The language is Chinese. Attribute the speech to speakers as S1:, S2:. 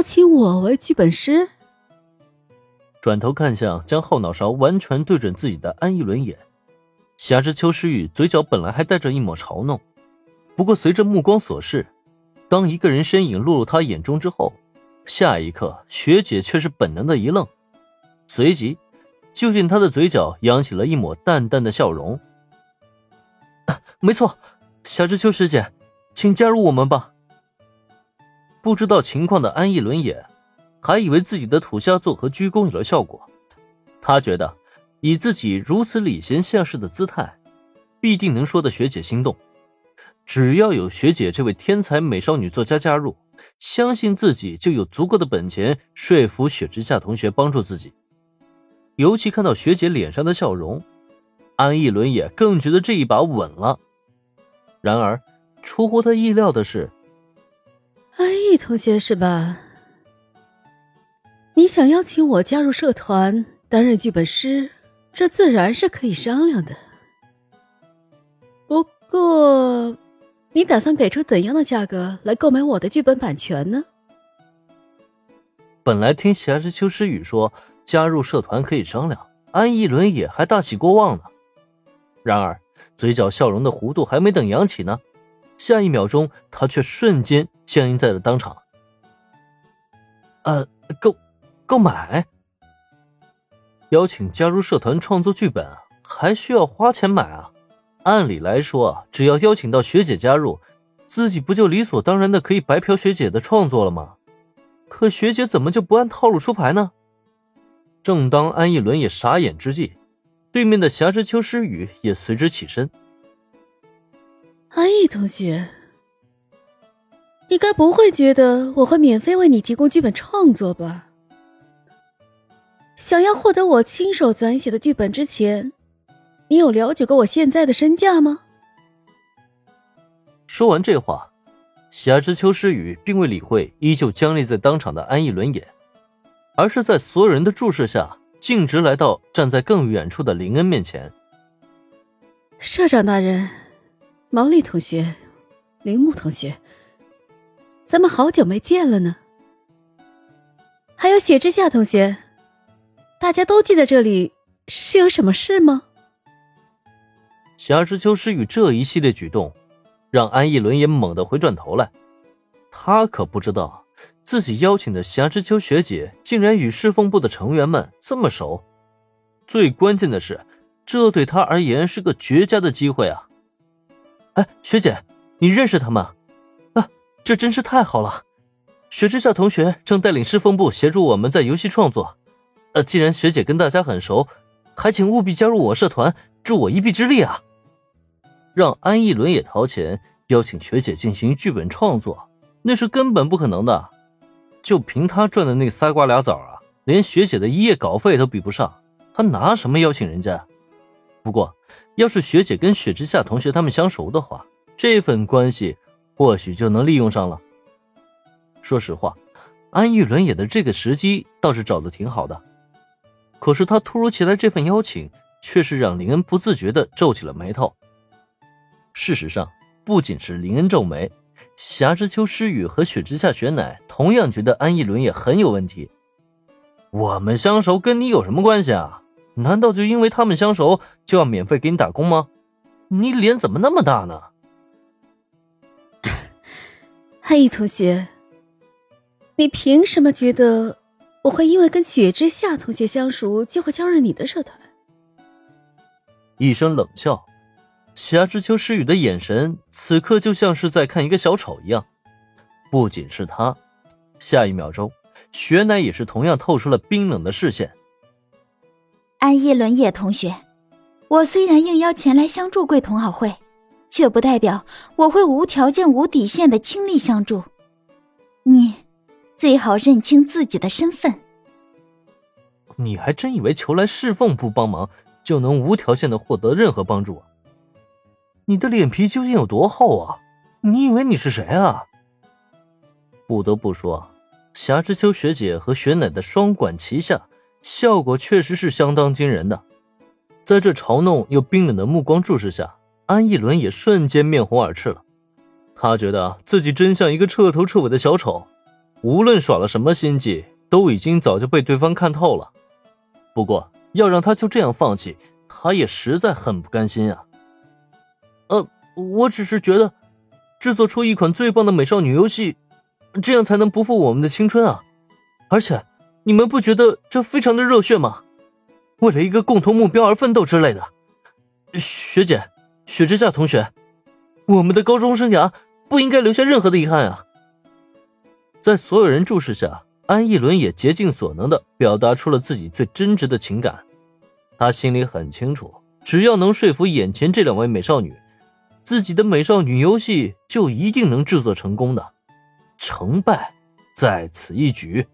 S1: 邀请我为剧本师？
S2: 转头看向将后脑勺完全对准自己的安逸轮眼，侠之秋诗雨嘴角本来还带着一抹嘲弄，不过随着目光所视，当一个人身影落入他眼中之后，下一刻学姐却是本能的一愣，随即就见她的嘴角扬起了一抹淡淡的笑容。啊没错，夏之秋师姐，请加入我们吧。不知道情况的安逸伦也。还以为自己的土下座和鞠躬有了效果，他觉得以自己如此礼贤下士的姿态，必定能说的学姐心动。只要有学姐这位天才美少女作家加入，相信自己就有足够的本钱说服雪之下同学帮助自己。尤其看到学姐脸上的笑容，安逸伦也更觉得这一把稳了。然而，出乎他意料的是，
S1: 安逸同学是吧？你想邀请我加入社团担任剧本师，这自然是可以商量的。不过，你打算给出怎样的价格来购买我的剧本版权呢？
S2: 本来听霞之秋诗雨说加入社团可以商量，安逸伦也还大喜过望呢。然而，嘴角笑容的弧度还没等扬起呢，下一秒钟他却瞬间僵硬在了当场。呃，购。购买，邀请加入社团创作剧本，还需要花钱买啊？按理来说，只要邀请到学姐加入，自己不就理所当然的可以白嫖学姐的创作了吗？可学姐怎么就不按套路出牌呢？正当安逸伦也傻眼之际，对面的霞之秋诗雨也随之起身。
S1: 安逸同学，你该不会觉得我会免费为你提供剧本创作吧？想要获得我亲手撰写的剧本之前，你有了解过我现在的身价吗？
S2: 说完这话，霞之秋诗雨并未理会依旧僵立在当场的安逸轮眼，而是在所有人的注视下，径直来到站在更远处的林恩面前。
S1: 社长大人，毛利同学，铃木同学，咱们好久没见了呢。还有雪之下同学。大家都聚在这里，是有什么事吗？
S2: 霞之秋施雨这一系列举动，让安逸伦也猛地回转头来。他可不知道，自己邀请的霞之秋学姐竟然与侍奉部的成员们这么熟。最关键的是，这对他而言是个绝佳的机会啊！哎，学姐，你认识他吗？这真是太好了！雪之下同学正带领师风部协助我们在游戏创作。呃，既然学姐跟大家很熟，还请务必加入我社团，助我一臂之力啊！让安逸伦也掏钱邀请学姐进行剧本创作，那是根本不可能的。就凭他赚的那仨瓜俩枣啊，连学姐的一夜稿费都比不上，他拿什么邀请人家？不过，要是学姐跟雪之下同学他们相熟的话，这份关系或许就能利用上了。说实话，安逸伦也的这个时机倒是找的挺好的。可是他突如其来这份邀请，却是让林恩不自觉的皱起了眉头。事实上，不仅是林恩皱眉，霞之秋诗雨和雪之下雪乃同样觉得安逸伦也很有问题。我们相熟跟你有什么关系啊？难道就因为他们相熟就要免费给你打工吗？你脸怎么那么大呢？
S1: 安逸同学，你凭什么觉得？我会因为跟雪之下同学相熟，就会加入你的社团。
S2: 一声冷笑，夏之秋诗雨的眼神此刻就像是在看一个小丑一样。不仅是他，下一秒钟，雪乃也是同样透出了冰冷的视线。
S3: 安逸伦叶同学，我虽然应邀前来相助贵同好会，却不代表我会无条件、无底线的倾力相助你。最好认清自己的身份。
S2: 你还真以为求来侍奉不帮忙就能无条件的获得任何帮助？你的脸皮究竟有多厚啊？你以为你是谁啊？不得不说，霞之秋学姐和雪乃的双管齐下，效果确实是相当惊人的。在这嘲弄又冰冷的目光注视下，安逸伦也瞬间面红耳赤了。他觉得自己真像一个彻头彻尾的小丑。无论耍了什么心计，都已经早就被对方看透了。不过，要让他就这样放弃，他也实在很不甘心啊。呃，我只是觉得，制作出一款最棒的美少女游戏，这样才能不负我们的青春啊！而且，你们不觉得这非常的热血吗？为了一个共同目标而奋斗之类的。学姐，雪之下同学，我们的高中生涯不应该留下任何的遗憾啊！在所有人注视下，安逸伦也竭尽所能的表达出了自己最真挚的情感。他心里很清楚，只要能说服眼前这两位美少女。自己的美少女游戏就一定能制作成功的，成败在此一举。